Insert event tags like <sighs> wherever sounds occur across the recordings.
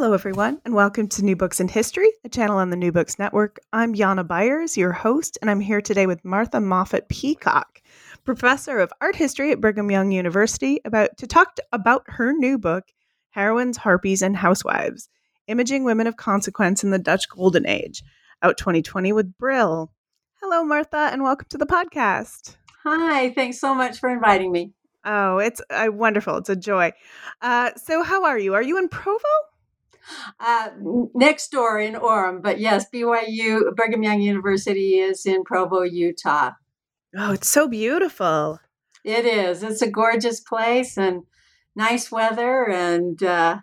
Hello, everyone, and welcome to New Books in History, a channel on the New Books Network. I'm Jana Byars, your host, and I'm here today with Martha Moffat Peacock, professor of art history at Brigham Young University, about to talk to, about her new book, Heroines, Harpies, and Housewives: Imaging Women of Consequence in the Dutch Golden Age, out 2020 with Brill. Hello, Martha, and welcome to the podcast. Hi, thanks so much for inviting me. Oh, it's uh, wonderful. It's a joy. Uh, so, how are you? Are you in Provo? Uh, next door in Orem, but yes, BYU, Brigham Young University is in Provo, Utah. Oh, it's so beautiful. It is. It's a gorgeous place and nice weather, and uh,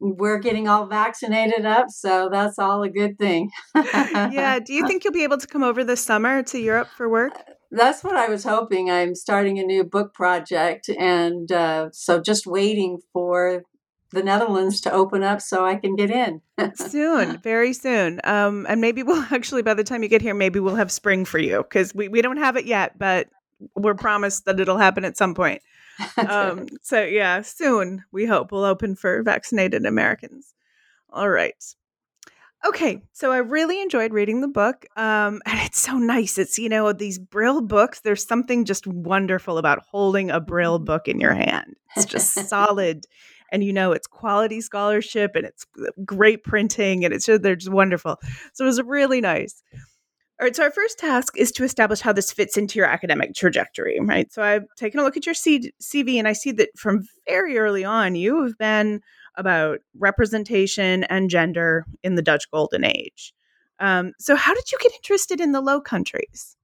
we're getting all vaccinated up, so that's all a good thing. <laughs> yeah. Do you think you'll be able to come over this summer to Europe for work? That's what I was hoping. I'm starting a new book project, and uh, so just waiting for the Netherlands to open up so I can get in. <laughs> soon, very soon. Um, and maybe we'll <laughs> actually, by the time you get here, maybe we'll have spring for you because we, we don't have it yet, but we're promised that it'll happen at some point. <laughs> Um, so, yeah, soon we hope we'll open for vaccinated Americans. All right. Okay, so I really enjoyed reading the book. Um, and it's so nice. It's, you know, these Brill books, there's something just wonderful about holding a Brill book in your hand. It's just solid and you know it's quality scholarship and it's great printing and it's just they're just wonderful. So it was really nice. All right, so our first task is to establish how this fits into your academic trajectory, right? So I've taken a look at your CV and I see that from very early on, you have been about representation and gender in the Dutch Golden Age. Um, so, how did you get interested in the Low Countries?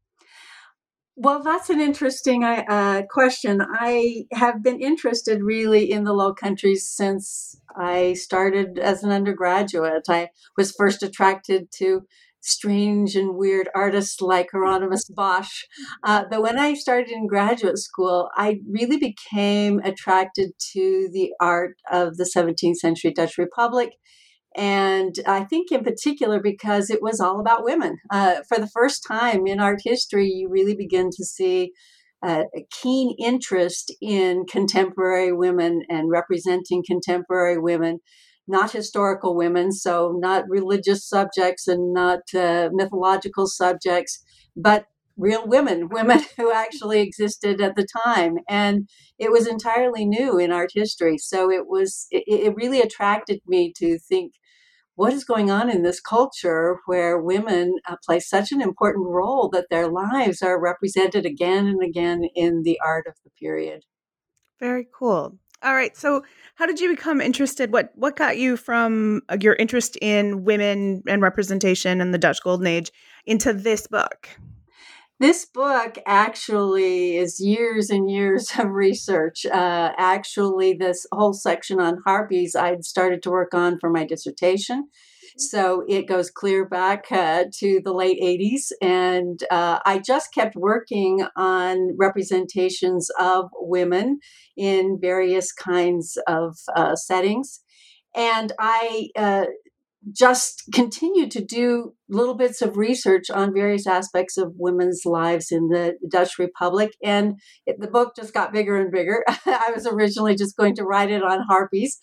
Well, that's an interesting uh, question. I have been interested really in the Low Countries since I started as an undergraduate. I was first attracted to strange and weird artists like Hieronymus Bosch. Uh, but when I started in graduate school, I really became attracted to the art of the 17th century Dutch Republic and I think, in particular, because it was all about women. Uh, for the first time in art history, you really begin to see uh, a keen interest in contemporary women and representing contemporary women, not historical women, so not religious subjects and not uh, mythological subjects, but real women, <laughs> women who actually existed at the time. And it was entirely new in art history. So it was, it, it really attracted me to think what is going on in this culture where women uh, play such an important role that their lives are represented again and again in the art of the period. Very cool. All right. So, how did you become interested? What what got you from uh, your interest in women and representation in the Dutch Golden Age into this book? This book actually is years and years <laughs> of research. Uh, actually, this whole section on harpies I'd started to work on for my dissertation. So it goes clear back uh, to the late 80s. And uh, I just kept working on representations of women in various kinds of uh, settings. And I uh, just continued to do little bits of research on various aspects of women's lives in the Dutch Republic. And it, the book just got bigger and bigger. <laughs> I was originally just going to write it on harpies.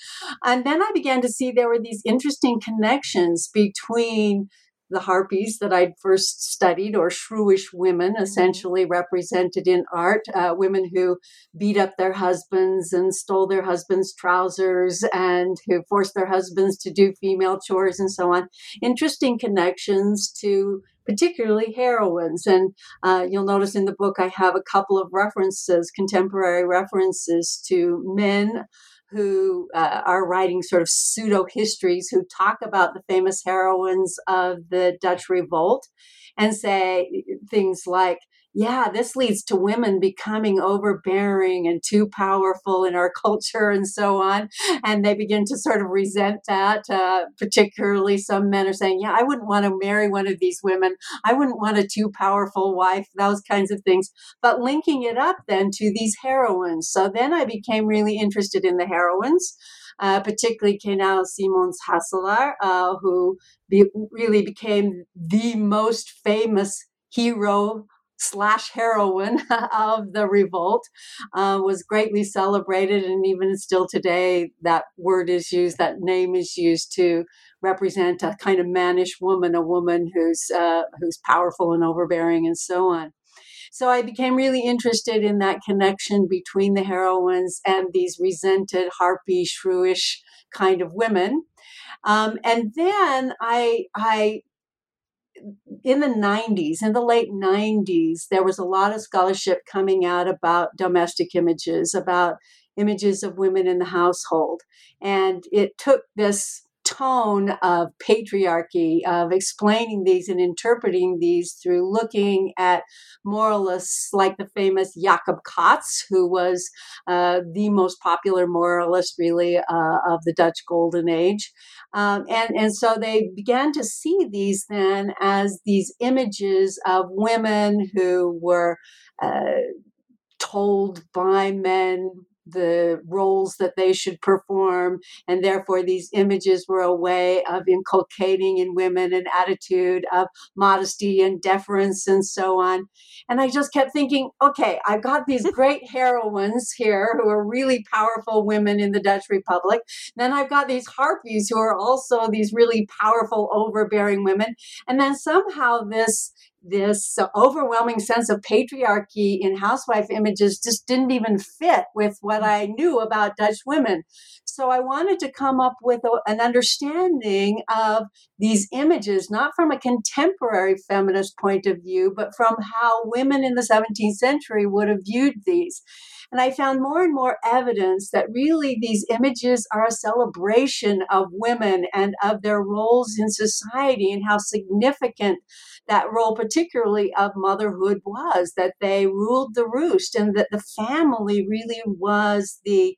And then I began to see there were these interesting connections between the harpies that I'd first studied, or shrewish women, mm-hmm. essentially represented in art, uh, women who beat up their husbands and stole their husbands' trousers and who forced their husbands to do female chores and so on. Interesting connections to particularly heroines. And uh, you'll notice in the book I have a couple of references, contemporary references to men who uh, are writing sort of pseudo histories who talk about the famous heroines of the Dutch Revolt and say things like, yeah, this leads to women becoming overbearing and too powerful in our <laughs> culture and so on. And they begin to sort of resent that. Uh, particularly, some men are saying, yeah, I wouldn't want to marry one of these women. I wouldn't want a too powerful wife, those kinds of things. But linking it up then to these heroines. So then I became really interested in the heroines. Uh, particularly Kenau Simons Hasselaar, uh, who be- really became the most famous hero slash heroine <laughs> of the revolt uh, was greatly celebrated and even still today that word is used that name is used to represent a kind of mannish woman a woman who's uh, who's powerful and overbearing and so on so I became really interested in that connection between the heroines and these resented, harpy, shrewish kind of women. Um, and then I, I in the 90s, in the late 90s, there was a lot of scholarship coming out about domestic images, about images of women in the household. And it took this tone of patriarchy, of explaining these and interpreting these through looking at moralists like the famous Jacob Cats, who was uh, the most popular moralist, really, uh, of the Dutch Golden Age. Um, and, and so they began to see these then as these images of women who were uh, told by men the roles that they should perform. And therefore, these images were a way of inculcating in women an attitude of modesty and deference and so on. And I just kept thinking, okay, I've got these <laughs> great heroines here who are really powerful women in the Dutch Republic. Then I've got these harpies who are also these really powerful, overbearing women. And then somehow this this overwhelming sense of patriarchy in housewife images just didn't even fit with what mm. I knew about Dutch women. So I wanted to come up with a, an understanding of these images, not from a contemporary feminist point of view, but from how women in the 17th century would have viewed these. And I found more and more evidence that really these images are a celebration of women and of their roles in society and how significant that role, particularly of motherhood, was that they ruled the roost and that the family really was the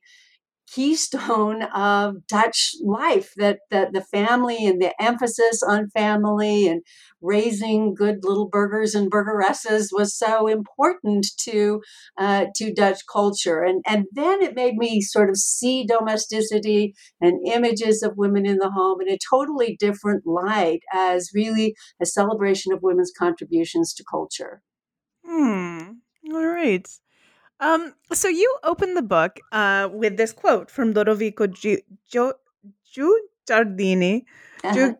keystone of Dutch life that, that the family and the emphasis on family and raising good little burgers and burgeresses was so important to uh, to Dutch culture. And, and then it made me sort of see domesticity and images of women in the home in a totally different light as really a celebration of women's contributions to culture. Hmm. All right. Um, so you open the book uh, with this quote from Lodovico Gi- Gio- Giardini, uh-huh.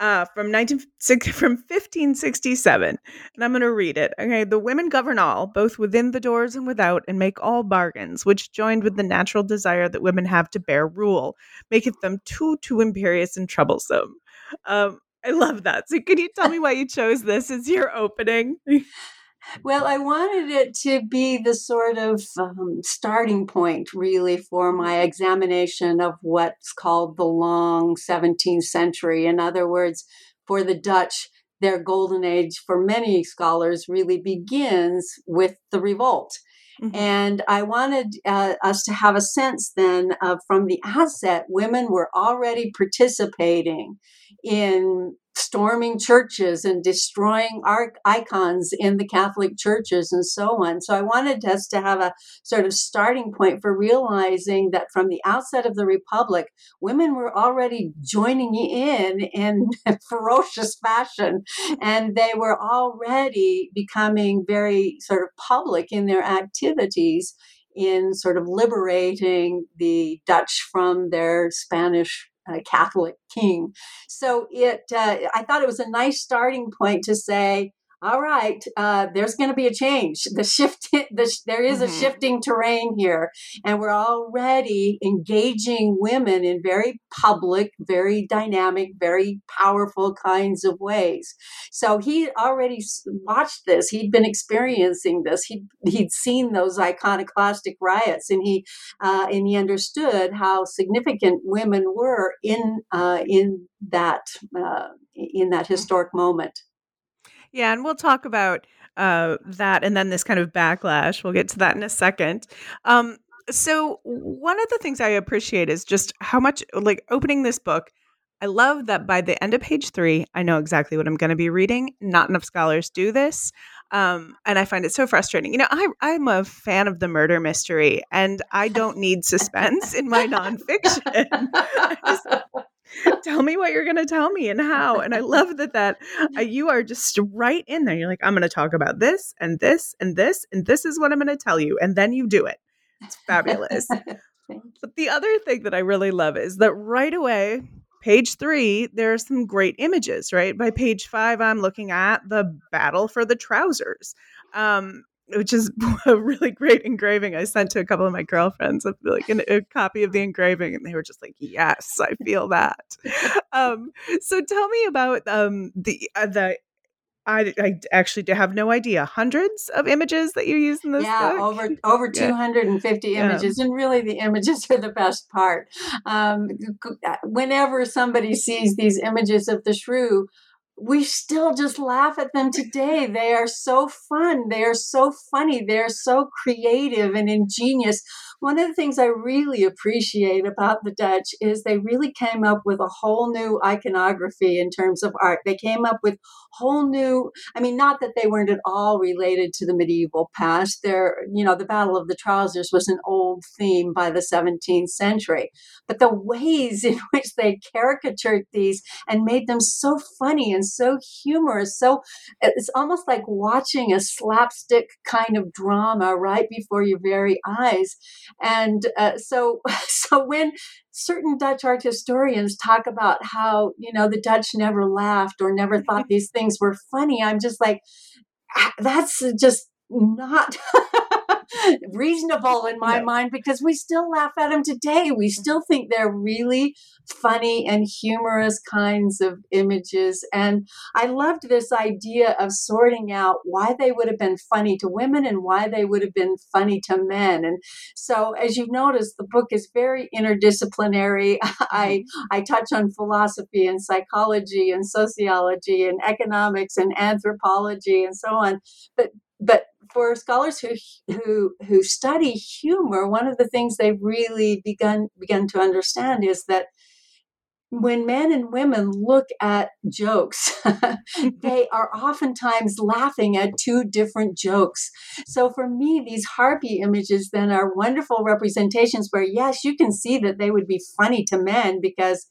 uh, from 19, <laughs> from 1567. And I'm going to read it. Okay. The women govern all, both within the doors and without, and make all bargains, which joined with the natural desire that women have to bear rule, maketh them too, too imperious and troublesome. Um, I love that. So, can you tell me why you chose this as your opening? <laughs> Well, I wanted it to be the sort of um, starting point, really, for my examination of what's called the long 17th century. In other words, for the Dutch, their golden age, for many scholars, really begins with the revolt. Mm-hmm. And I wanted uh, us to have a sense then of from the outset, women were already participating in storming churches and destroying art icons in the Catholic churches and so on. So I wanted us to have a sort of starting point for realizing that from the outset of the Republic, women were already joining in in <laughs> ferocious fashion and they were already becoming very sort of public in their activities in sort of liberating the Dutch from their Spanish uh, Catholic king. So it, uh, I thought it was a nice starting point to say, all right, uh, there's going to be a change. The shift, <laughs> the, there is mm-hmm. a shifting terrain here, and we're already engaging women in very public, very dynamic, very powerful kinds of ways. So he already watched this. He'd been experiencing this. He he'd seen those iconoclastic riots, and he uh, and he understood how significant women were in uh, in that uh, in that historic moment. Yeah, and we'll talk about uh, that and then this kind of backlash. We'll get to that in a second. Um, so, one of the things I appreciate is just how much, like, opening this book. I love that by the end of page three, I know exactly what I'm going to be reading. Not enough scholars do this. Um, and I find it so frustrating. You know, I, I'm a fan of the murder mystery, and I <laughs> don't need suspense in my <laughs> nonfiction. <laughs> <laughs> tell me what you're going to tell me and how. And I love that that uh, <laughs> you are just right in there. You're like, I'm going to talk about this and this and this and this is what I'm going to tell you, and then you do it. It's fabulous. <laughs> but the other thing that I really love is that right away, page three, there are some great images. Right by page five, I'm looking at the battle for the trousers. Um, which is <laughs> a really great engraving I sent to a couple of my girlfriends of like an, a copy of the engraving and they were just like yes I feel that um, so tell me about um, the uh, the I, I actually have no idea hundreds of images that you use in this yeah book? over over <laughs> yeah. 250 images yeah. and really the images are the best part um, uh, whenever somebody sees these images of the shrew we still just laugh at them today. They are so fun. They are so funny. They're so creative and ingenious. One of the things I really appreciate about the Dutch is they really came up with a whole new iconography in terms of art. They came up with whole new, I mean, not that they weren't at all related to the medieval past. They're, you know, the Battle of the Trousers was an old theme by the 17th century. But the ways <laughs> in which they caricatured these and made them so funny and so humorous, so it's almost like watching a slapstick kind of drama right before your very eyes. And uh, so, <laughs> so when certain Dutch art historians talk about how, you know, the Dutch never laughed or never thought <laughs> these things were funny, I'm just like, ah, that's just not <laughs> reasonable in my mind because we still laugh at them today. We still think they're really funny and humorous kinds of images. And I loved this idea of sorting out why they would have been funny to women and why they would have been funny to men. And so, as you notice, the book is very interdisciplinary. <laughs> I, mm-hmm. I touch on philosophy and psychology and sociology and economics and anthropology and so on. But but for scholars who who who study humor, one of the things they've really begun begun to understand is that when men and women look at jokes, <laughs> they are oftentimes laughing at two different jokes. So for me, these harpy images then are wonderful representations where, yes, you can see that they would be funny to men because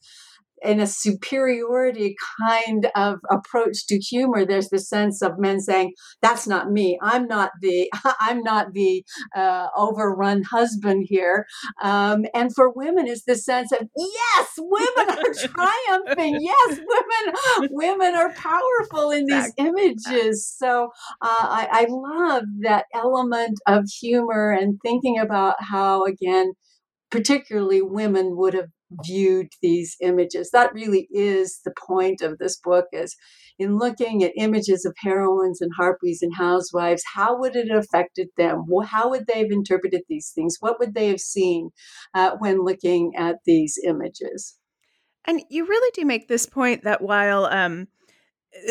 in a superiority kind of approach to humor there's the sense of men saying that's not me. I'm not the <laughs> i'm not the uh, overrun husband here. Um, and for women is the sense of yes women are <laughs> triumphing. Yes women women are powerful in these images. So uh, I, I love that element of humor and thinking about how again particularly women would have viewed these images. That really is the point of this book is in looking at images of heroines and harpies and housewives, how would it have affected them? How would they have interpreted these things? What would they have seen uh, when looking at these images? And you really do make this point that while um,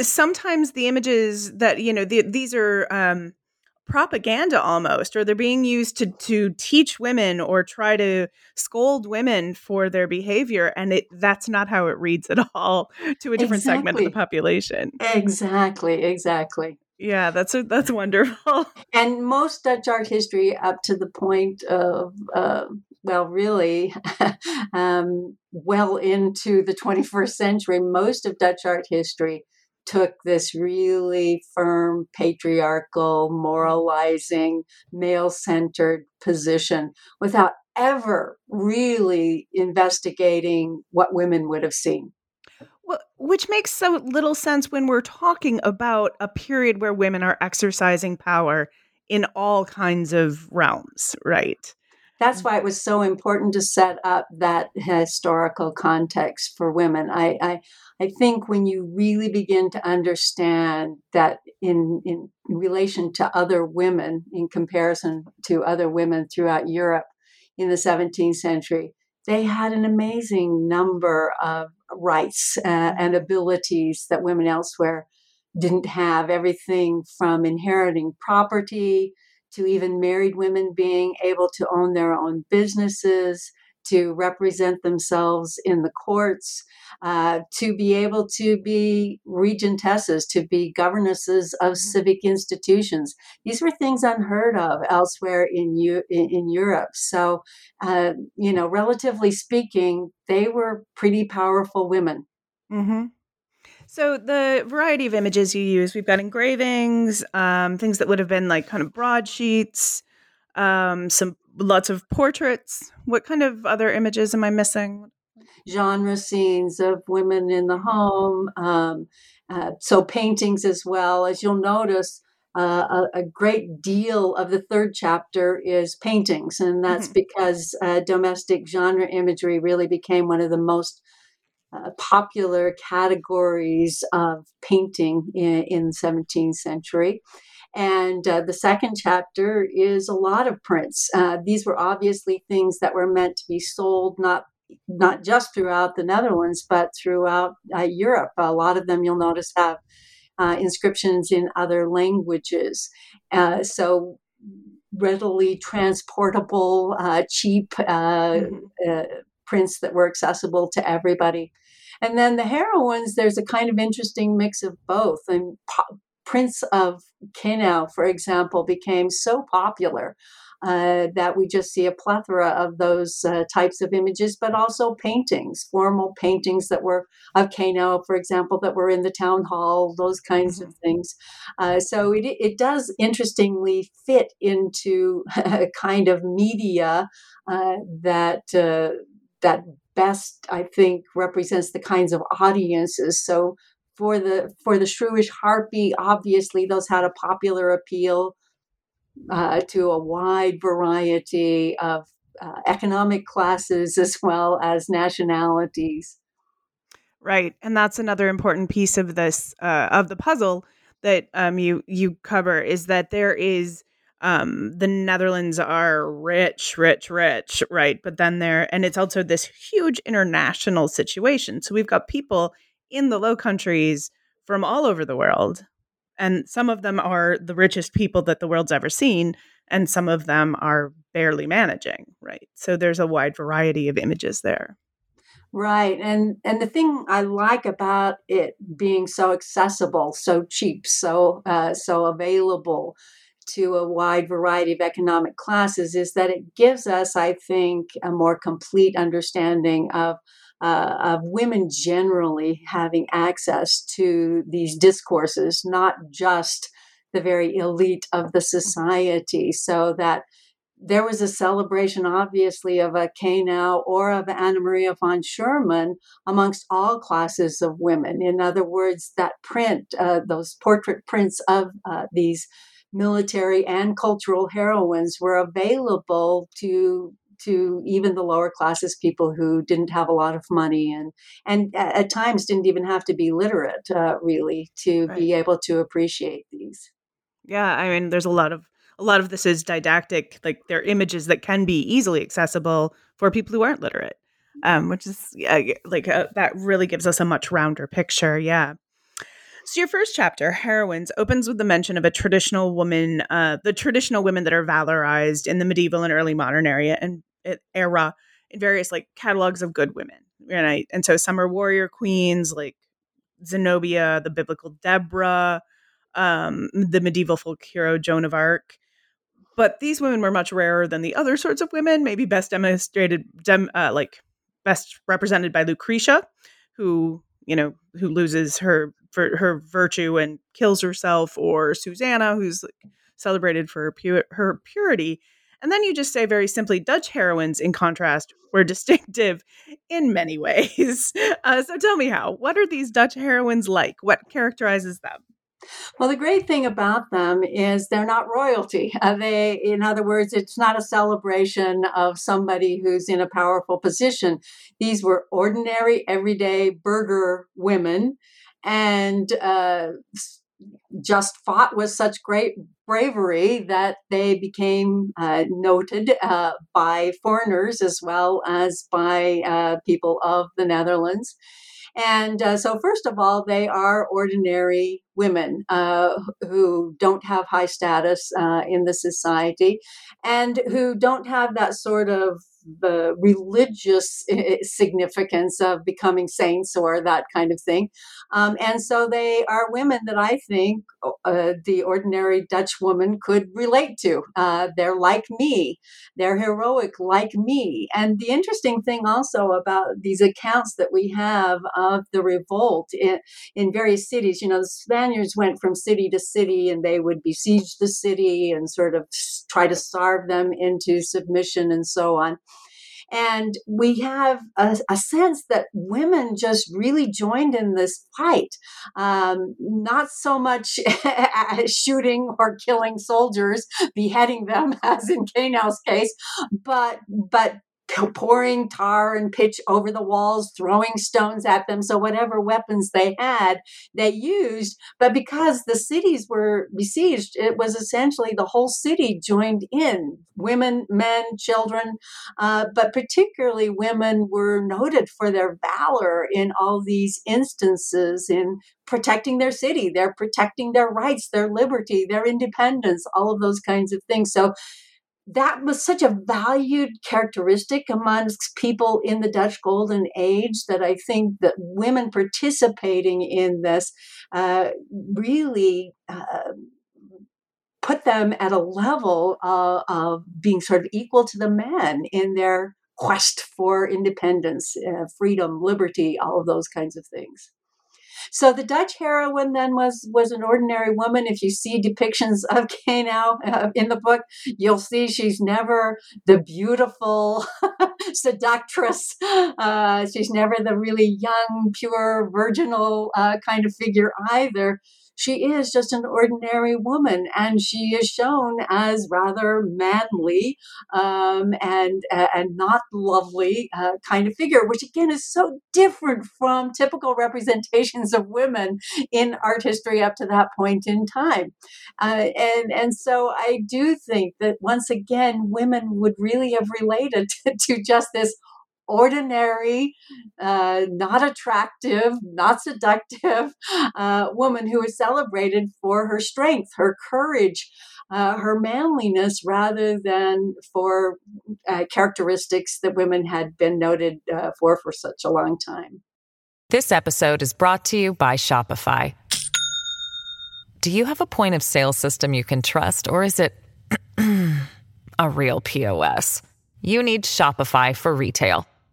sometimes the images that, you know, the, these are um, propaganda almost or they're being used to to teach women or try to scold women for their behavior and it that's not how it reads at <laughs> all to a different exactly. segment of the population. Exactly exactly. Yeah that's a, that's wonderful. <laughs> And most dutch art history up to the point of uh, well really <laughs> um, well into the 21st century most of dutch art history took this really firm, patriarchal, moralizing, male centered position without ever really investigating what women would have seen. Well, which makes so little sense when we're talking about a period where women are exercising power in all kinds of realms, right? That's why it was so important to set up that historical context for women. I, I, I think when you really begin to understand that in, in relation to other women, in comparison to other women throughout Europe in the 17th century, they had an amazing number of rights uh, and abilities that women elsewhere didn't have. Everything from inheriting property to even married women being able to own their own businesses, to represent themselves in the courts, uh, to be able to be regentesses, to be governesses of mm-hmm. civic institutions. These were things unheard of elsewhere in U- in Europe. So, uh, you know, relatively speaking, they were pretty powerful women. Mm-hmm. So the variety of images you use, we've got engravings, um, things that would have been like kind of broadsheets, um, some lots of portraits. What kind of other images am I missing? Genre scenes of women in the home. Um, uh, so paintings as well. As you'll notice, uh, a, a, great deal of the third chapter is paintings, and that's mm-hmm. because uh, domestic genre imagery really became one of the most uh, popular categories of painting in, in the 17th century. And uh, the second chapter is a lot of prints. Uh, these were obviously things that were meant to be sold not not just throughout the Netherlands, but throughout uh, Europe. A lot of them you'll notice have uh, inscriptions in other languages. Uh, so readily transportable, cheap mm-hmm prints that were accessible to everybody. And then the heroines, there's a kind of interesting mix of both. And Prints of Kenau, for example, became so popular uh, that we just see a plethora of those uh, types of images, but also paintings, formal paintings that were of Kenau, for example, that were in the town hall, those kinds of mm-hmm. things. Uh, so it, it does interestingly fit into a <laughs> kind of media uh, that uh, that best I think represents the kinds of audiences. So for the for the shrewish harpy, obviously those had a popular appeal uh, to a wide variety of uh, economic classes as well as nationalities. Right, and that's another important piece of this uh, of the puzzle that um, you you cover is that there is um the netherlands are rich rich rich right but then there and it's also this huge international situation so we've got people in the low countries from all over the world and some of them are the richest people that the world's ever seen and some of them are barely managing right so there's a wide variety of images there right and and the thing i like about it being so accessible so cheap so uh, so available to a wide variety of economic classes is that it gives us, I think, a more complete understanding of. Uh, of women generally having access to these discourses, not just the very elite of the society, so that there was a celebration, obviously, of a Kenau or of Anna Maria von Schurman amongst all classes of women. In other words, that print, uh, those portrait prints of uh, these military and cultural heroines were available to to even the lower classes people who didn't have a lot of money and and at times didn't even have to be literate uh, really to right. be able to appreciate these. Yeah i mean there's a lot of a lot of this is didactic like they're images that can be easily accessible for people who aren't literate um, which is yeah, like uh, that really gives us a much rounder picture yeah so your first chapter, Heroines, opens with the mention of a traditional woman, uh, the traditional women that are valorized in the medieval and early modern area and era in various like catalogs of good women. And I, and so some are warrior queens like Zenobia, the biblical Deborah, um, the medieval folk hero Joan of Arc. But these women were much rarer than the other sorts of women, maybe best demonstrated, dem, uh, like best represented by Lucretia, who you know who loses her for her virtue and kills herself, or Susanna, who's celebrated for her, pu- her purity. And then you just say very simply Dutch heroines, in contrast, were <laughs> distinctive in many ways. <laughs> Uh, so tell me how. What are these Dutch heroines like? What characterizes them? Well, the great thing about them is they're not royalty. <laughs> Uh, they, in other words, it's not a celebration of somebody who's in a powerful position. These were ordinary, everyday burger women, and uh, just fought with such great bravery that they became uh, noted uh, by foreigners as well as by uh, people of the Netherlands. And uh, so, first of all, they are ordinary women uh, who don't have high status in the society and who don't have that sort of the religious eh, significance of becoming saints or that kind of thing. Um, and so they are women that I think uh, the ordinary Dutch woman could relate to. Uh, they're like me, they're heroic like me. And the interesting thing also about these accounts that we have of the revolt in, in various cities, you know, the Spaniards went from city to city and they would besiege the city and sort of try to starve them into submission and so on. And we have a, a sense that women just really joined in this fight, um, not so much <laughs> shooting or killing soldiers, beheading them, <laughs> as in Kenau's case, but but <laughs> pouring tar and pitch over the walls, throwing stones at them. So, whatever weapons they had, they used. But because the cities were besieged, it was essentially the whole city joined in women, men, children. Uh, but particularly, women were noted for their valor in all these instances in protecting their city, they're protecting their rights, their liberty, their independence, all of those kinds of things. So, that was such a valued characteristic amongst people in the Dutch Golden Age that I think that women participating in this uh, really uh, put them at a level of, of, being sort of equal to the men in their quest for independence, uh, freedom, liberty, all of those kinds of things. So the Dutch heroine then was was an ordinary woman. If you see depictions of <laughs> Kenau uh, in the book, you'll see she's never the beautiful <laughs> seductress. Uh, she's never the really young, pure, virginal uh, kind of figure either she is just an ordinary woman and she is shown as rather manly um, and and not lovely uh, kind of figure which again is so different from typical representations of women in art history up to that point in time. Uh, and and so i do think that once again women would really have related <laughs> to, to just this ordinary, uh, not attractive, not seductive <laughs> uh, woman who is celebrated for her strength, her courage, uh, her manliness, rather than for uh, characteristics that women had been noted uh, for for such a long time. This episode is brought to you by Shopify. Do you have a point of sale system you can trust, or is it <clears throat> a real POS? You need Shopify for retail.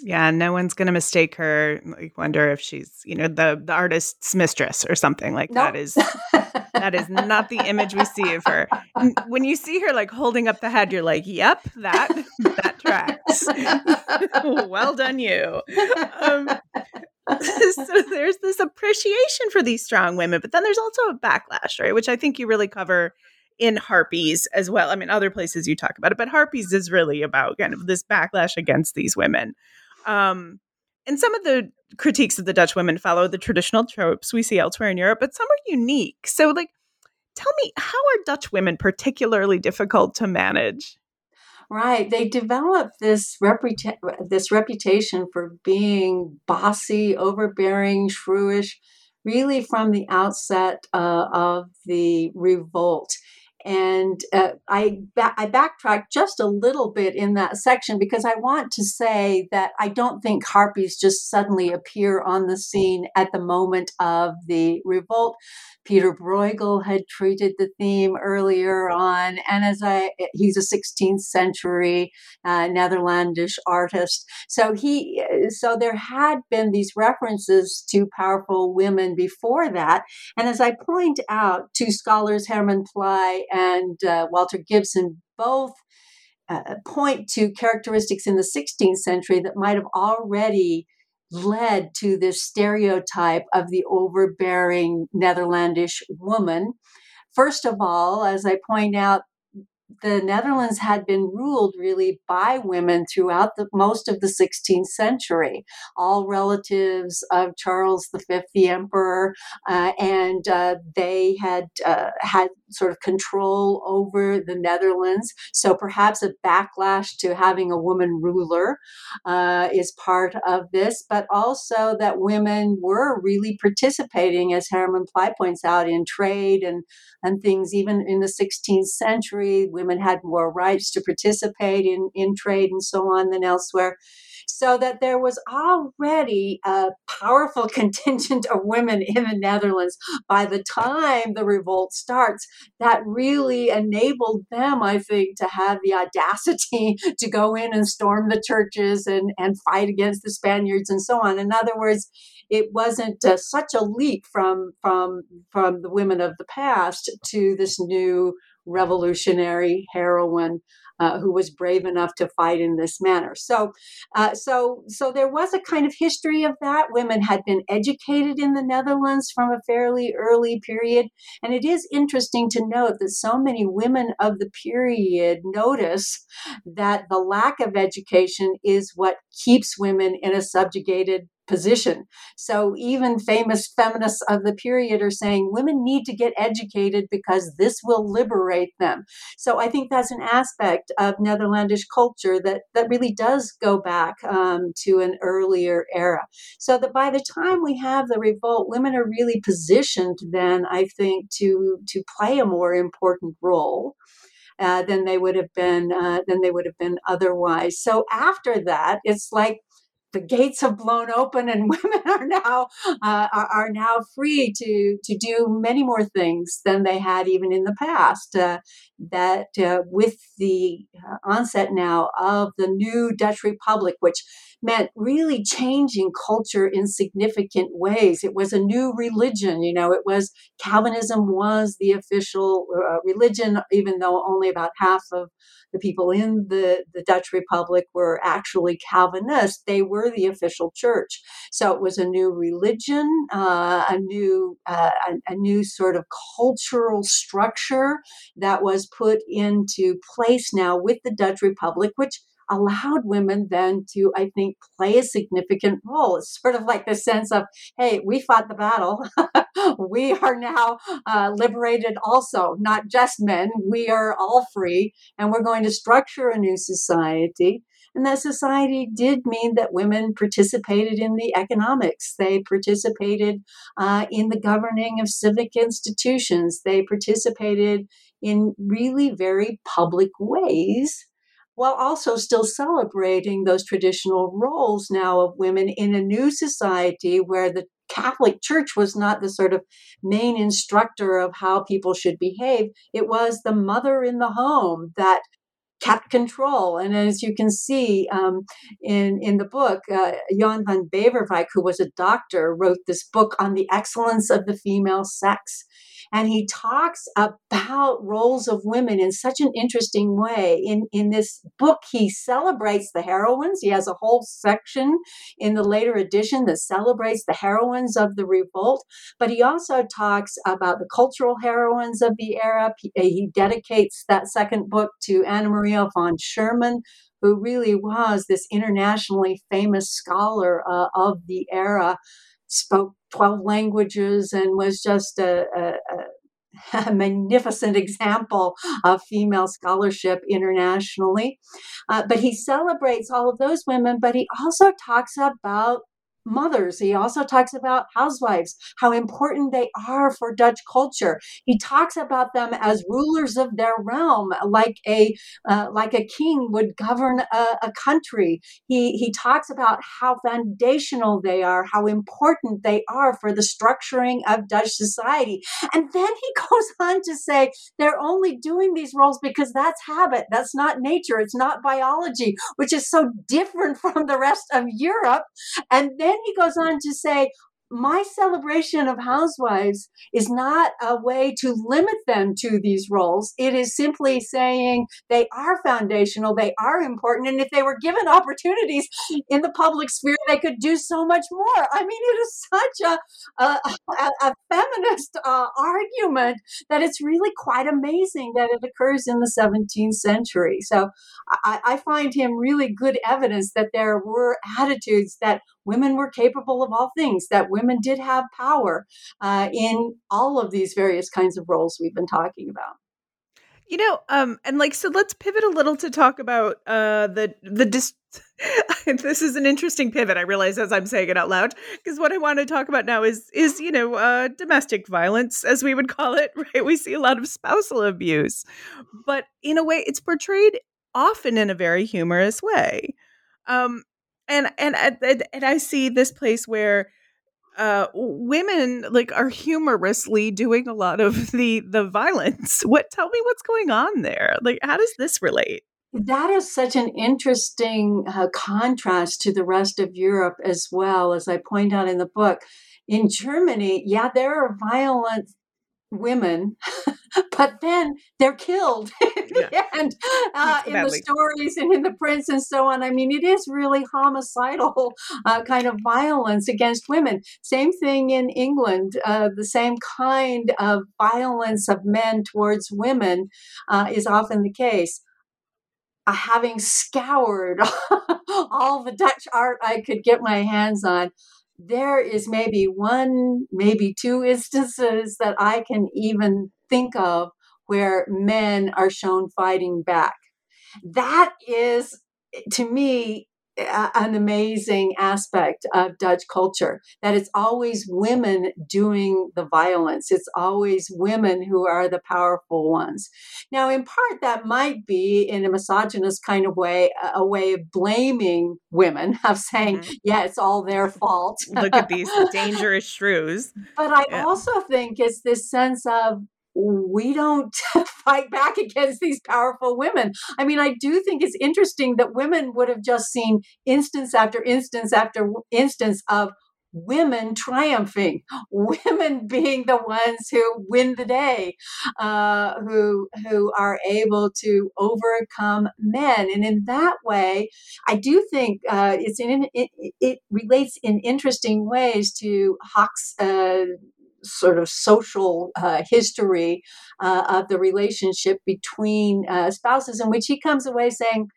Yeah, no one's going to mistake her. I wonder if she's, you know, the the artist's mistress or something like nope. that. Is that is not the image we see of her. When you see her like holding up the head, you're like, "Yep, that that tracks." <laughs> well done, you. Um, <laughs> so there's this appreciation for these strong women, but then there's also a backlash, right? Which I think you really cover in Harpies as well. I mean, other places you talk about it, but Harpies is really about kind of this backlash against these women. Um, and some of the critiques of the Dutch women follow the traditional tropes we see elsewhere in Europe, but some are unique. So, like, tell me, how are Dutch women particularly difficult to manage? Right, they develop this reputa- this reputation for being bossy, overbearing, shrewish, really from the outset uh, of the revolt. And uh, I I backtrack just a little bit in that section because I want to say that I don't think harpies just suddenly appear on the scene at the moment of the revolt. Peter Bruegel had treated the theme earlier on, and as I, he's a 16th century uh, Netherlandish artist. So he, so there had been these references to powerful women before that, and as I point out, two scholars, Herman Pleij and uh, Walter Gibson, both uh, point to characteristics in the 16th century that might have already led to this stereotype of the overbearing Netherlandish woman. First of all, as I point out, the Netherlands had been ruled really by women throughout the most of the 16th century, all relatives of Charles V, the emperor, uh, and uh, they had uh, had sort of control over the Netherlands. So perhaps a backlash to having a woman ruler uh, is part of this, but also that women were really participating, as Herman Pleij points out, in trade and and things even in the 16th century women had more rights to participate in, in trade and so on than elsewhere. So that there was already a powerful <laughs> contingent of women in the Netherlands by the time the revolt starts that really enabled them, I think, to have the audacity <laughs> to go in and storm the churches and, and fight against the Spaniards and so on. In other words, it wasn't uh, such a leap from from from the women of the past to this new revolutionary heroine uh, who was brave enough to fight in this manner. So, uh, so, so there was a kind of history of that. Women had been educated in the Netherlands from a fairly early period, and it is interesting to note that so many women of the period notice that the lack of education is what keeps women in a subjugated position. So even famous feminists of the period are saying women need to get educated because this will liberate them. So I think that's an aspect of Netherlandish culture that that really does go back um, to an earlier era. So that by the time we have the revolt, women are really positioned then, I think, to to play a more important role. Uh, than they would have been uh, than they would have been otherwise. So after that, it's like the gates have blown open and <laughs> women are now uh, are, now free to to do many more things than they had even in the past. Uh, that uh, with the uh, onset now of the new Dutch Republic, which meant really changing culture in significant ways. It was a new religion. You know, it was Calvinism was the official uh, religion, even though only about half of the people in the, the Dutch Republic were actually Calvinists. They were the official church. So it was a new religion, uh, a new uh, a, a new sort of cultural structure that was put into place now with the Dutch Republic, which allowed women then to, I think, play a significant role. It's sort of like the sense of, hey, we fought the battle. <laughs> we are now uh, liberated also, not just men. We are all free, and we're going to structure a new society. And that society did mean that women participated in the economics. They participated uh, in the governing of civic institutions. They participated in really very public ways while also still celebrating those traditional roles now of women in a new society where the Catholic Church was not the sort of main instructor of how people should behave. It was the mother in the home that kept control. And as you can see um, in, in the book, uh, Jan van Beverwijk, who was a doctor, wrote this book on the excellence of the female sex. And he talks about roles of women in such an interesting way. In, in this book, he celebrates the heroines. He has a whole section in the later edition that celebrates the heroines of the revolt. But he also talks about the cultural heroines of the era. He, he dedicates that second book to Anna Maria von Schurman, who really was this internationally famous scholar uh, of the era spoke 12 languages and was just a, a, <laughs> a magnificent example of female scholarship internationally. Uh, but he celebrates all of those women, but he also talks about mothers. He also talks about housewives, how important they are for Dutch culture. He talks about them as rulers of their realm, like a uh, like a king would govern a, a country. He he talks about how foundational they are, how important they are for the structuring of Dutch society. And then he <laughs> goes on to say they're only doing these roles because that's habit, that's not nature, it's not biology, which is so different from the rest of Europe. And then he goes on to say, my celebration of housewives is not a way to limit them to these roles. It is simply saying they are foundational, they are important, and if they were given opportunities in the public sphere, they could do so much more. I mean, it is such a, a, a, a feminist uh, argument that it's really quite amazing that it occurs in the 17th century. So I, I find him really good evidence that there were attitudes that women were capable of all things, that women did have power uh, in all of these various kinds of roles we've been talking about. You know, um, and like, so let's pivot a little to talk about uh, the the dis- <laughs> this is an interesting pivot. I realize as I'm saying it out loud because what I want to talk about now is is you know uh, domestic violence, as we would call it. <laughs> Right? We see a lot of spousal abuse, but in a way, it's portrayed often in a very humorous way. Um, and and and I see this place where uh women like are humorously doing a lot of the the violence. <laughs> What tell me what's going on there? Like how does this relate? That is such an interesting uh, contrast to the rest of Europe as well as I point out in the book. In Germany yeah there are violent women, <laughs> but then they're killed <laughs> <laughs> yeah. the end <gasps> uh, in the stories and in the prints and so on. I mean, it is really homicidal <laughs> uh, kind of violence against women. Same thing in England, uh, the same kind of violence of men towards women uh, is often the case. Uh, having scoured <laughs> all the Dutch art I could get my hands on, there is maybe one, maybe two instances that I can even think of where men are shown fighting back. That is, to me, an amazing aspect of Dutch culture that it's always women doing the violence. It's always women who are the powerful ones. Now, in part, that might be in a misogynist kind of way, a way of blaming women, <laughs> of saying, mm-hmm. yeah, it's all their fault. Look at <laughs> these dangerous shrews. But I yeah. also think it's this sense of we don't <laughs> fight back against these powerful women. I mean, I do think it's interesting that women would have just seen instance after instance after instance of women triumphing, <laughs> women being the ones who win the day, uh, who who are able to overcome men, and in that way, I do think uh, it's in it, it, relates in interesting ways to Haks's. Uh, sort of social uh, history uh, of the relationship between uh, spouses, in which he comes away saying,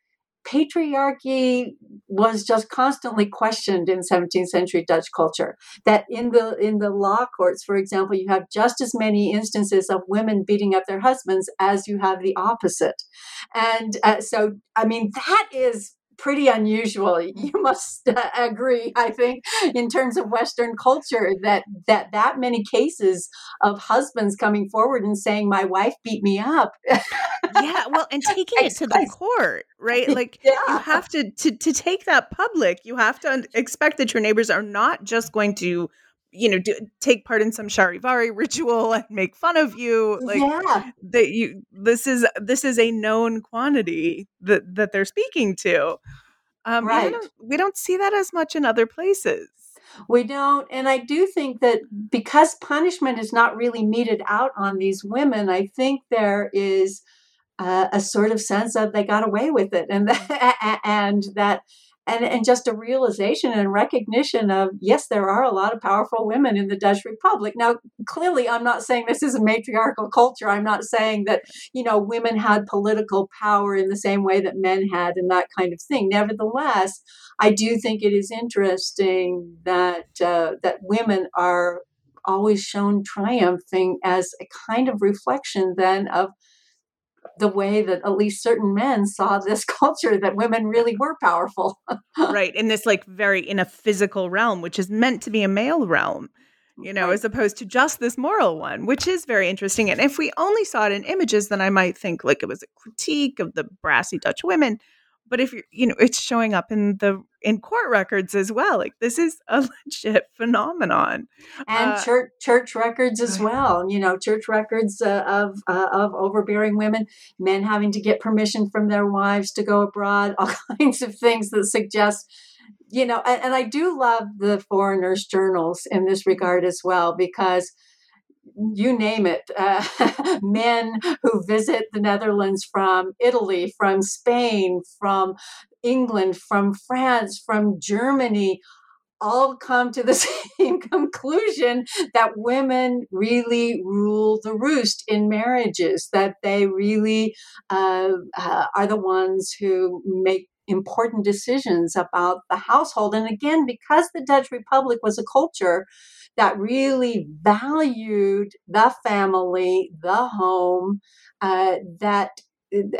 patriarchy was just constantly questioned in 17th century Dutch culture. That in the in the law courts, for example, you have just as many instances of women beating up their husbands as you have the opposite. And uh, so, I mean, that is pretty unusual. You <laughs> must uh, agree, I think, in terms of Western culture, that that that many cases of husbands coming forward and saying, "My wife beat me up." yeah, well, and <laughs> taking it to the court, right? <laughs> Like yeah. you have to to to take that public. You have to expect that your neighbors are not just going to you know do, take part in some charivari ritual and make fun of you like yeah. that you this is this is a known quantity that that they're speaking to um right. we, don't, we don't see that as much in other places we don't and i do think that because punishment is not really meted out on these women i think there is uh, a sort of sense of they got away with it and <laughs> and that and, and just a realization and recognition of yes there are a lot of powerful women in the dutch republic. Now clearly i'm not saying this is a matriarchal culture. I'm not saying that you know women had political power in the same way that men had and that kind of thing. Nevertheless i do think it is interesting that uh, that women are always shown triumphing as a kind of reflection then of the way that at least certain men saw this <laughs> culture that women really were powerful. <laughs> right. In this, like, very in a physical realm, which is meant to be a male realm, you know, right. as opposed to just this moral one, which is very interesting. And if we only saw it in images, then I might think like it was a critique of the brassy Dutch women but if you're you know it's showing up in the in court records as well like this is a <laughs> legit phenomenon and uh, church church records as well you know church records uh, of uh, of overbearing women men having to get permission from their wives to go abroad <laughs> all kinds of things that suggest you know and, and i do love the foreigners journals in this regard as well because you name it, uh, <laughs> men who visit the Netherlands from Italy, from Spain, from England, from France, from Germany, all come to the <laughs> same conclusion that women really rule the roost in marriages, that they really uh, uh, are the ones who make important decisions about the household. And again, because the Dutch Republic was a culture that really valued the family, the home, uh, that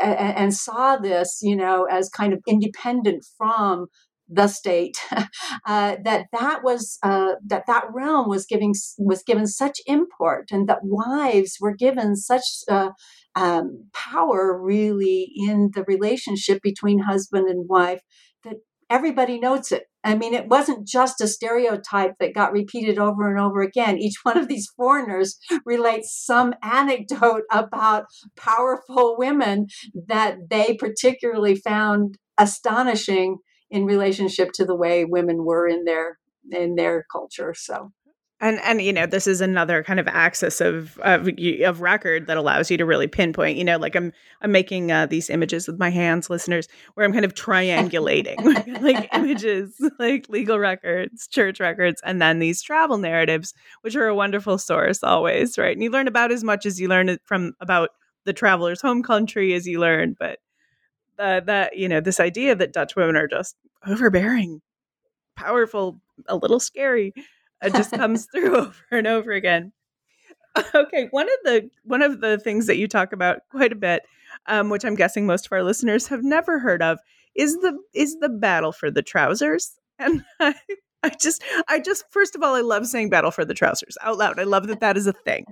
and saw this, you know, as kind of independent from the state <laughs> uh, that that was uh, that that realm was giving was given such import and that wives were given such uh, um, power really in the relationship between husband and wife everybody notes it I mean, it wasn't just a stereotype that got repeated over and over again. Each one of these foreigners relates some anecdote about powerful women that they particularly found astonishing in relationship to the way women were in their in their culture. So and and you know this is another kind of axis of of, of record that allows you to really pinpoint. You know, like I'm I'm making uh, these images with my hands, listeners, where I'm kind of triangulating <laughs> like images, like legal records, church records, and then these travel narratives, which are a wonderful source always, right? And you learn about as much as you learn from about the traveler's home country as you learn, but uh, that you know this idea that Dutch women are just overbearing, powerful, a little scary it just <laughs> comes through <laughs> over and over again. Okay, one of the one of the things that you talk about quite a bit, um, which I'm guessing most of our listeners have never heard of, is the is the battle for the trousers. And <laughs> I, I just, I just, first of all, I love saying battle for the trousers out loud. I love that that is a thing.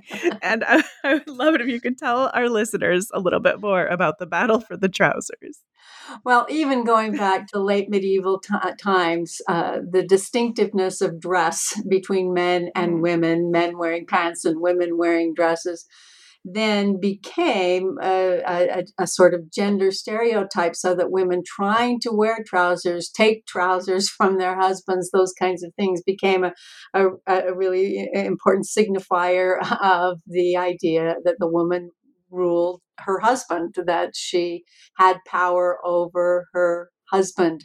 And I, I would love it if you could tell our listeners a little bit more about the battle for the trousers. Well, even going back to late medieval t- times, uh, the distinctiveness of dress between men and mm. women, men wearing pants and women wearing dresses, then became a, a, a, sort of gender stereotype so that women trying to wear trousers, take trousers <laughs> from their husbands, those kinds of things became a, a, a really important signifier <laughs> of the idea that the woman ruled her husband, that she had power over her husband.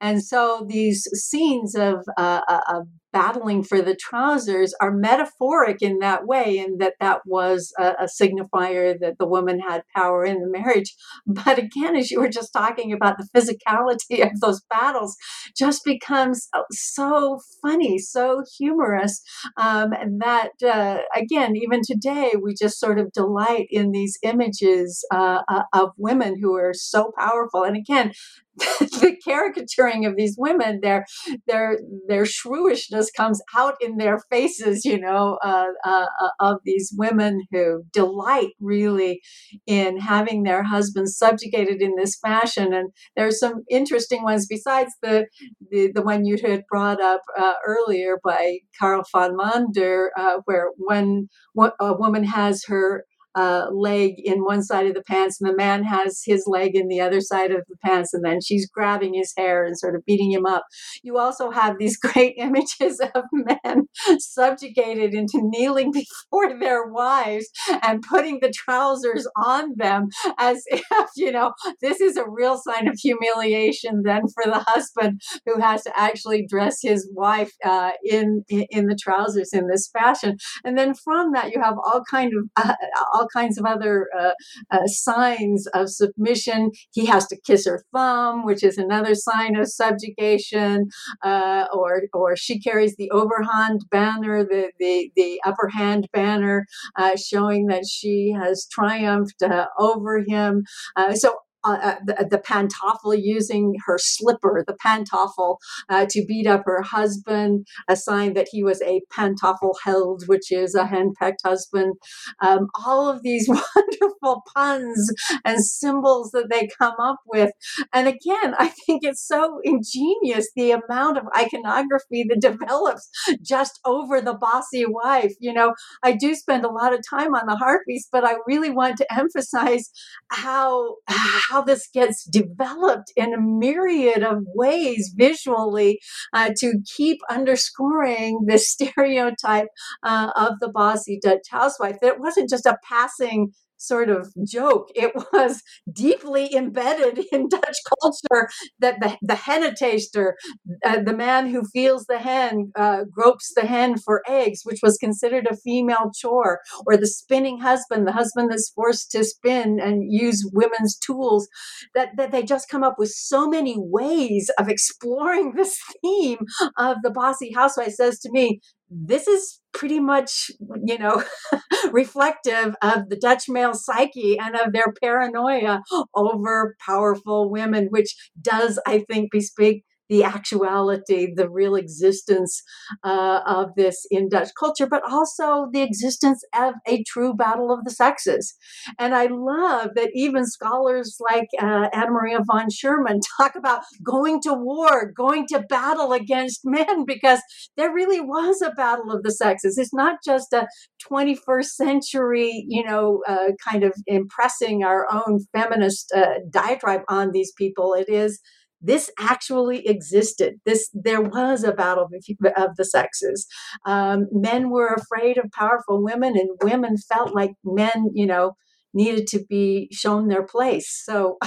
And so these scenes of, uh, uh of battling for the trousers are metaphoric in that way, and that that was a, a, signifier that the woman had power in the marriage. <laughs> But again, as you were just talking about the physicality of those battles, just becomes uh, so funny, so humorous um, that, uh, again, even today, we just sort of delight in these images uh, uh of women who are so powerful. And again, <laughs> the caricaturing of these women, their their their shrewishness comes out in their faces, you know, uh, uh, uh, of these women who delight really in having their husbands subjugated in this fashion. And there's some interesting ones besides the the, the one you had brought up uh, earlier by Carl von Mander, uh, where when a woman has her uh, leg in one side of the pants, and the man has his leg in the other side of the pants, and then she's grabbing his hair and sort of beating him up. You also have these <laughs> great images of men subjugated into kneeling <laughs> before their wives and putting the trousers on them as <laughs> if, you know, this is a real sign of humiliation then for the husband who has to actually dress his wife uh, in, in the trousers in this fashion. And then from that, you have all kind of uh, all kinds of other uh, uh, signs of submission. He has to kiss her thumb, which is another sign of subjugation, uh, or or she carries the overhand banner, the the the upper hand banner, uh, showing that she has triumphed uh, over him. so uh, uh, the, the pantoffel using her slipper, the pantoffel, uh, to beat up her husband, a sign that he was a pantoffel held, which is a henpecked husband. Um, all of these <laughs> wonderful puns and symbols that they come up with. And again, I think it's so ingenious the amount of iconography that <laughs> develops just over the bossy wife. You know, I do spend a lot of time on the harpies, but I really want to emphasize how <sighs> how this gets developed in a myriad of ways visually uh, to keep underscoring the <laughs> stereotype uh, of the bossy Dutch housewife. That it wasn't just a passing sort of joke. It was deeply embedded <laughs> in Dutch culture that the, the hennetaster, uh, the man who feels the hen, uh, gropes the hen for eggs, which was considered a female chore, or the spinning husband, the husband that's forced to spin and use women's tools, that, that they just come up with so many ways of exploring this <laughs> theme of the bossy housewife says to me, this is pretty much, you know, <laughs> reflective of the Dutch male psyche and of their paranoia over powerful women, which does, I think, bespeak the actuality, the real existence uh, of this in Dutch culture, but also the existence of a true battle of the sexes. And I love that even scholars like uh, Anna Maria von Schurman <laughs> talk about going to war, going to battle against men, because there really was a battle of the sexes. It's not just a 21st century, you know, uh, kind of impressing our own feminist uh, diatribe on these people. It is this actually existed. This there was a battle of the sexes. Um, men were afraid of powerful women, and women felt like men, you know, needed to be shown their place. So,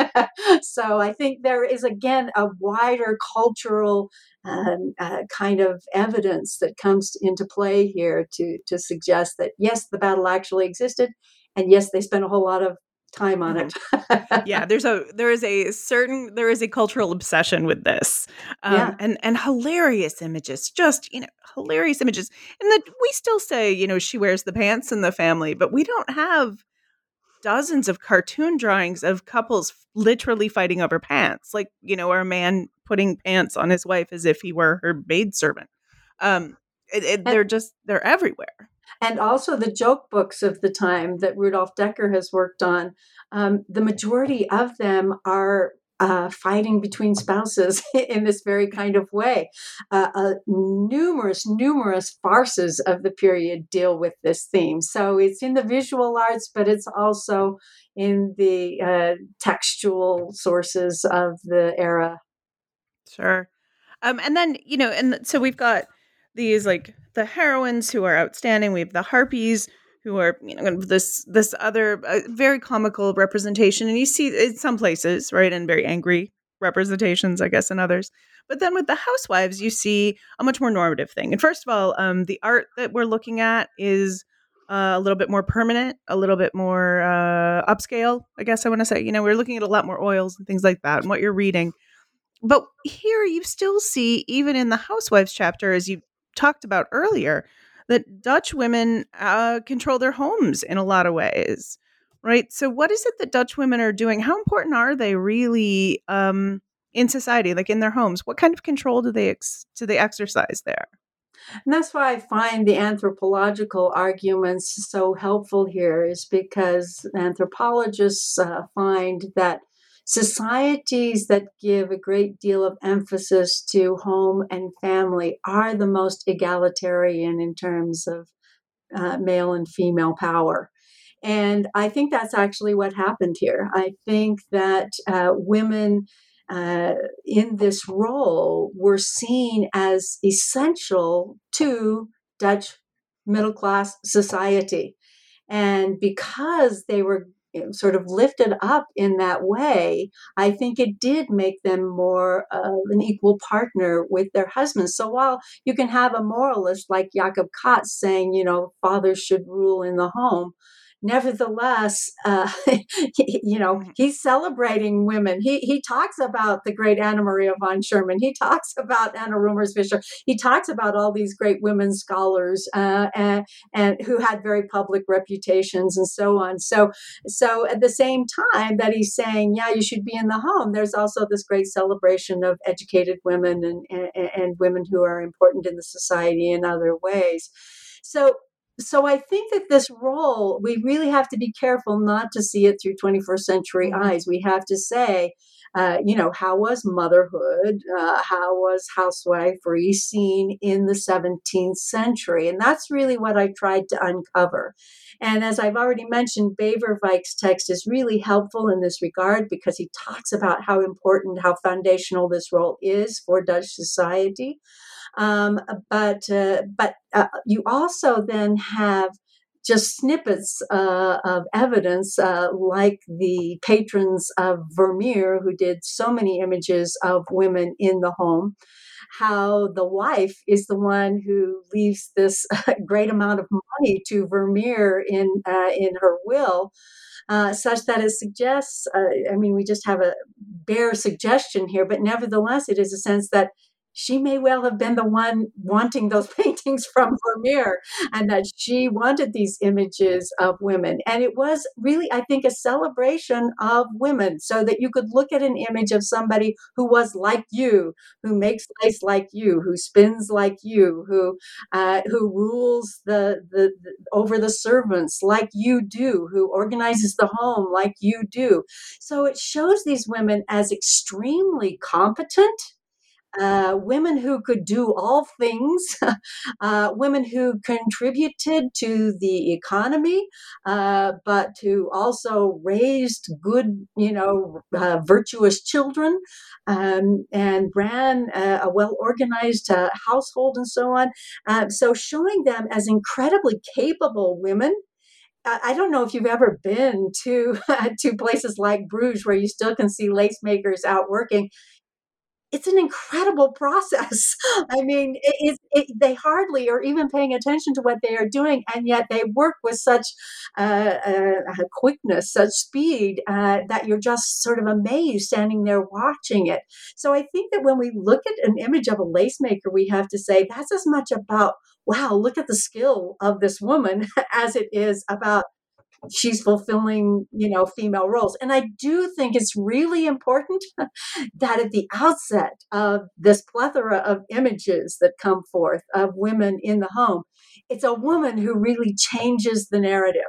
<laughs> so I think there is again a wider cultural um, uh, kind of evidence that comes into play here to to suggest that yes, the battle actually existed, and yes, they spent a whole lot of time on it. Mm-hmm. yeah, there's a there is a certain there is a cultural obsession with this, um, yeah. and and hilarious images, just you know hilarious images, and that we still say you know she wears the pants in the family, but we don't have dozens of cartoon drawings of couples literally fighting over pants, like you know, or a man putting pants on his wife as if he were her maidservant. Um, it, it, they're just they're everywhere and also the joke books of the time that Rudolf Dekker has worked on. Um, the majority of them are uh, fighting between spouses <laughs> in this very kind of way. Uh, uh, numerous, numerous farces of the period deal with this theme. So it's in the visual arts, but it's also in the uh, textual sources of the era. Sure. Um, and then, you know, and so we've got these like the heroines who are outstanding. We have the harpies who are you know this this other uh, very comical representation, and you see in some places right and very angry representations, I guess, in others. But then with the housewives, you see a much more normative thing. And first of all, um, the art that we're looking at is uh, a little bit more permanent, a little bit more uh, upscale. I guess I want to say. You know, we're looking at a lot more oils and things like that, and what you're reading. But here you still see, even in the housewives chapter, as you talked about earlier that Dutch women uh, control their homes in a lot of ways, right? So, what is it that Dutch women are doing? How important are they really um, in society, like in their homes? What kind of control do they ex- do they exercise there? And that's why I find the anthropological arguments so helpful here, is because anthropologists uh, find that Societies that give a great deal of emphasis to home and family are the most egalitarian in terms of uh, male and female power. And I think that's actually what happened here. I think that uh, women uh, in this role were seen as essential to Dutch middle class society. And because they were sort of lifted up in that way, I think it did make them more of an equal partner with their husbands. So while you can have a moralist like Jacob Cats saying, you know, fathers should rule in the home, nevertheless, uh, <laughs> you know, mm-hmm. he's celebrating women. He he talks about the great Anna Maria von Schurman. He talks <laughs> about Anna Roemers Visscher. He talks about all these great women scholars uh, and, and who had very public reputations and so on. So so at the same time that he's saying, yeah, you should be in the home, there's also this great celebration of educated women and, and, and women who are important in the society in other ways. So so I think that this role, we really have to be careful not to see it through 21st century mm-hmm. eyes. We have to say, uh, you know, how was motherhood, uh, how was housewifery seen in the 17th century? And that's really what I tried to uncover. And as I've already mentioned, Beverwijck's text is really helpful in this regard because he talks about how important, how foundational this role is for Dutch society. Um, but uh, but uh, you also then have just snippets uh, of evidence, uh, like the patrons of Vermeer, who did so many images of women in the home. How the wife is the one who leaves this <laughs> great amount of money to Vermeer in uh, in her will, uh, such that it suggests. Uh, I mean, we just have a bare suggestion here, but nevertheless, it is a sense that she may well have been the one wanting those <laughs> paintings from Vermeer and that she wanted these images of women. And it was really, I think, a celebration of women so that you could look at an image of somebody who was like you, who makes lace like you, who spins like you, who uh, who rules the, the, the over the servants like you do, who organizes the home like you do. So it shows these women as extremely competent uh, women who could do all things, <laughs> uh, women who contributed to the economy, uh, but who also raised good, you know, uh, virtuous children um, and ran a, well organized uh, household and so on. so showing them as incredibly capable women. I don't know if you've ever been to <laughs> to places like Bruges where you still can see lace makers out working it's an incredible process. <laughs> I mean, it, it, they hardly are even paying attention to what they are doing, and yet they work with such uh, uh, quickness, such speed uh, that you're just sort of amazed standing there watching it. So I think that when we look at an image of a lace maker, we have to say that's as much about wow, look at the skill of this woman <laughs> as it is about she's fulfilling you know female roles. And i do think it's really important <laughs> that at the outset of this plethora of images that come forth of women in the home it's a woman who really changes the narrative.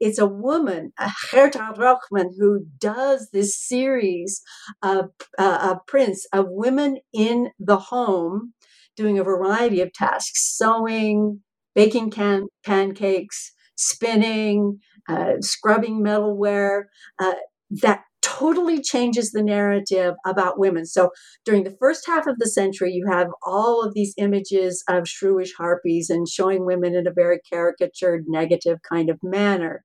It's a woman, a Gerda Roghman, who does this series of, uh, of prints of women in the home doing a variety of tasks sewing, baking can- pancakes, spinning, uh, scrubbing metalware, uh, that totally changes the narrative about women. So during the first half of the century, you have all of these images of shrewish harpies and showing women in a very caricatured, negative kind of manner.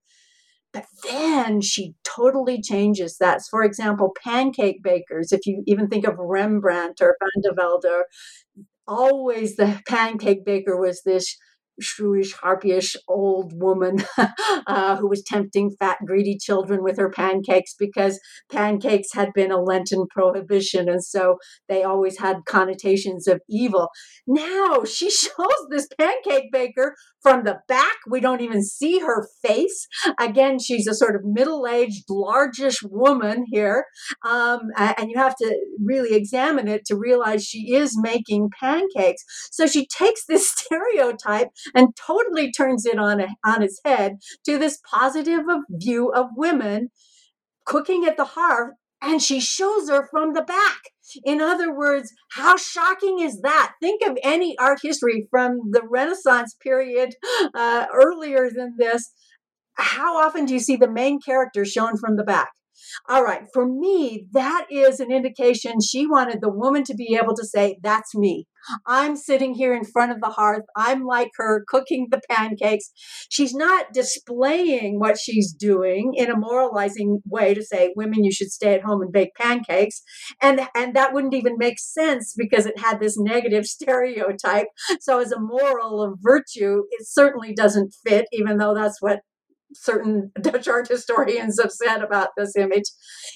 But then she totally changes that. For example, pancake bakers, if you even think of Rembrandt or Van de Velde, always the pancake baker was this shrewish, harpyish old woman <laughs> uh, who was tempting fat, greedy children with her pancakes because pancakes had been a Lenten prohibition. And so they always had connotations of evil. Now she <laughs> shows this pancake baker from the back. We don't even see her face. Again, she's a sort of middle aged, largish woman here. Um, and you have to really examine it to realize she is making pancakes. So she takes this <laughs> stereotype and totally turns it on, a, on its head to this positive view of women cooking at the hearth and she shows her from the back. In other words, how shocking is that? Think of any art history from the Renaissance period uh, earlier than this. How often do you see the main character shown from the back? All right, for me, that is an indication she wanted the woman to be able to say, That's me. I'm sitting here in front of the hearth. I'm like her cooking the pancakes. She's not displaying what she's doing in a moralizing way to say, Women, you should stay at home and bake pancakes. And, and that wouldn't even make sense because it had this negative <laughs> stereotype. So, as a moral of virtue, it certainly doesn't fit, even though that's what certain <laughs> Dutch art historians have said about this image.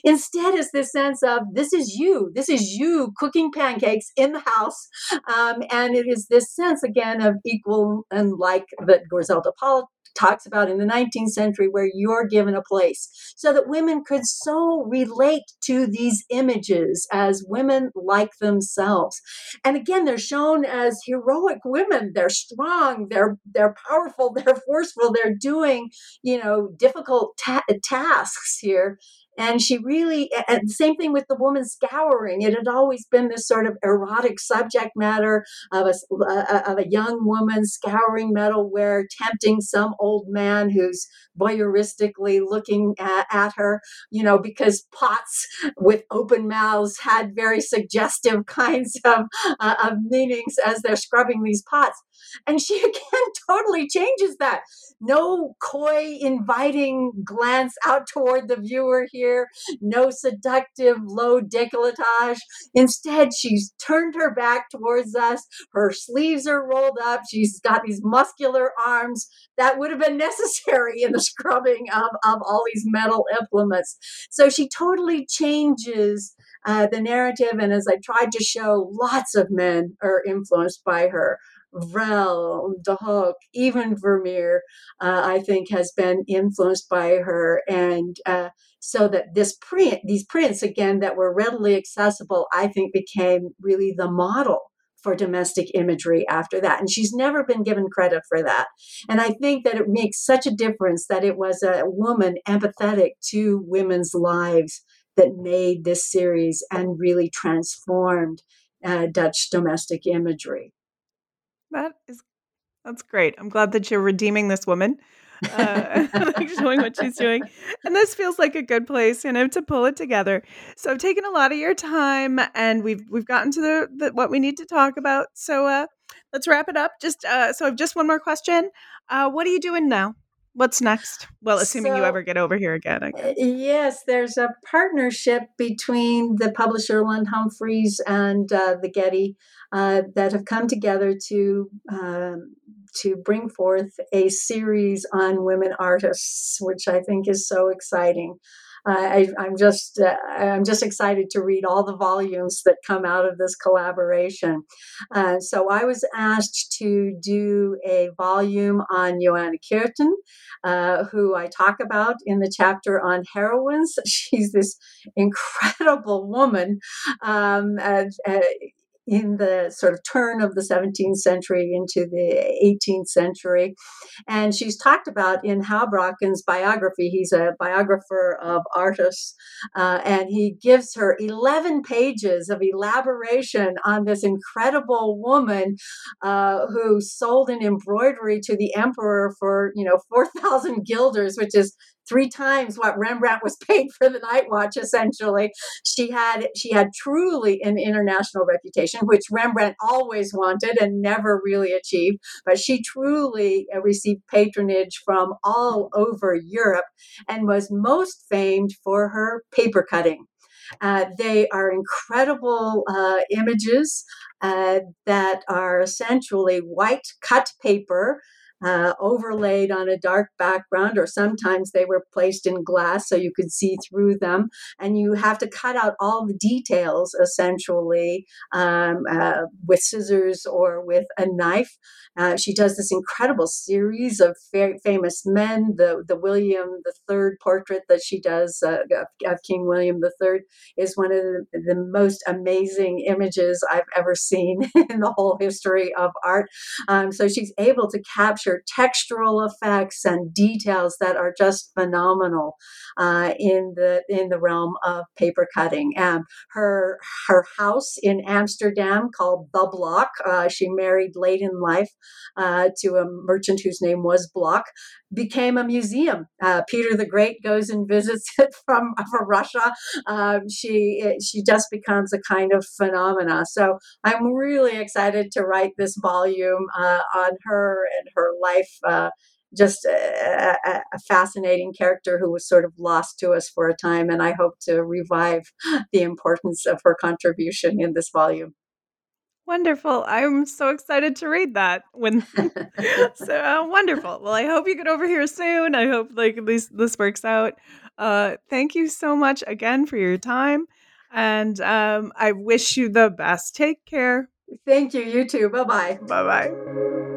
Instead, is this sense of this is you, this is you cooking pancakes in the house. Um, and it is this sense again of equal and like that Gorzelda Paul talks about in the 19th century where you're given a place so that women could so relate to these images as women like themselves. And again they're shown as heroic women. They're strong they're they're powerful <laughs> they're forceful they're doing you know difficult ta- tasks here and she really and same thing with the woman scouring. It had always been this sort of erotic subject matter of a, uh, of a young woman scouring metalware tempting some old man who's voyeuristically looking at, at her you know because pots with open mouths had very suggestive <laughs> kinds of, uh, of meanings as they're scrubbing these pots and she <laughs> again totally changes that. No coy inviting glance out toward the viewer here. No seductive low decolletage. Instead she's turned her back towards us. Her sleeves are rolled up. She's got these muscular arms that would have been necessary in the <laughs> scrubbing of, of all these metal implements. So she totally changes uh, the narrative. And as i tried to show lots of men are influenced by her Vrel, De Hooch, even Vermeer, uh, I think has been influenced by her. And uh, so that this print, these prints, again, that were readily accessible, I think became really the model for domestic imagery after that. And she's never been given credit for that. And I think that it makes such a difference that it was a woman empathetic to women's lives that made this series and really transformed uh, Dutch domestic imagery. That is that's great. I'm glad that you're redeeming this woman, uh, <laughs> showing what she's doing, and this feels like a good place, you know, to pull it together. So I've taken a lot of your time, and we've we've gotten to the, the what we need to talk about. So uh, let's wrap it up. Just uh, so I've just one more question. Uh, what are you doing now? What's next? Well, assuming so, you ever get over here again. Yes, there's a partnership between the publisher Lund Humphries and uh, the Getty uh, that have come together to um, to bring forth a series on women artists, which I think is so exciting. I, am just uh, I'm just excited to read all the volumes that come out of this collaboration. Uh, so I was asked to do a volume on Joanna Koerten, uh, who I talk about in the chapter on heroines. <laughs> She's this incredible woman. Um, uh, in the sort of turn of the 17th century into the 18th century. And she's talked about in Houbraken's biography, he's a biographer of artists, uh, and he gives her 11 pages of elaboration on this incredible woman uh, who sold an embroidery to the emperor for, you know, 4,000 guilders, which is three times what Rembrandt was <laughs> paid for the Night Watch. Essentially, she had she had truly an international reputation, which Rembrandt always wanted and never really achieved. But she truly uh, received patronage from all over Europe and was most famed for her paper cutting. Uh, they are incredible uh, images uh, that are essentially white cut paper uh, overlaid on a dark background, or sometimes they were placed in glass so you could see through them. And you have to cut out all the details essentially um, uh, with scissors or with a knife. Uh, she does this incredible series of fa- famous men. The the William III portrait that she does uh, of, of, King William III is one of the, the most amazing images I've ever seen <laughs> in the whole history of art. Um, so she's able to capture textural effects and details that are just phenomenal uh, in the in the realm of paper cutting. Um, her her house in Amsterdam called the Block. Uh, she married late in life uh, to a merchant whose name was Block, became a museum. Uh, Peter the Great goes and visits <laughs> it from, from Russia. Um, she it, she just becomes a kind of phenomena. So I'm really excited to write this volume uh, on her and her life uh, just a, a, fascinating character who was sort of lost to us for a time. And I hope to revive <gasps> the importance of her contribution in this volume. Wonderful. I'm so excited to read that. When <laughs> <laughs> so uh, wonderful. Well, I hope you get over here soon. I hope like at least this works out. Uh, thank you so much again for your time, and um, I wish you the best. Take care. Thank you. You too. Bye bye. Bye bye.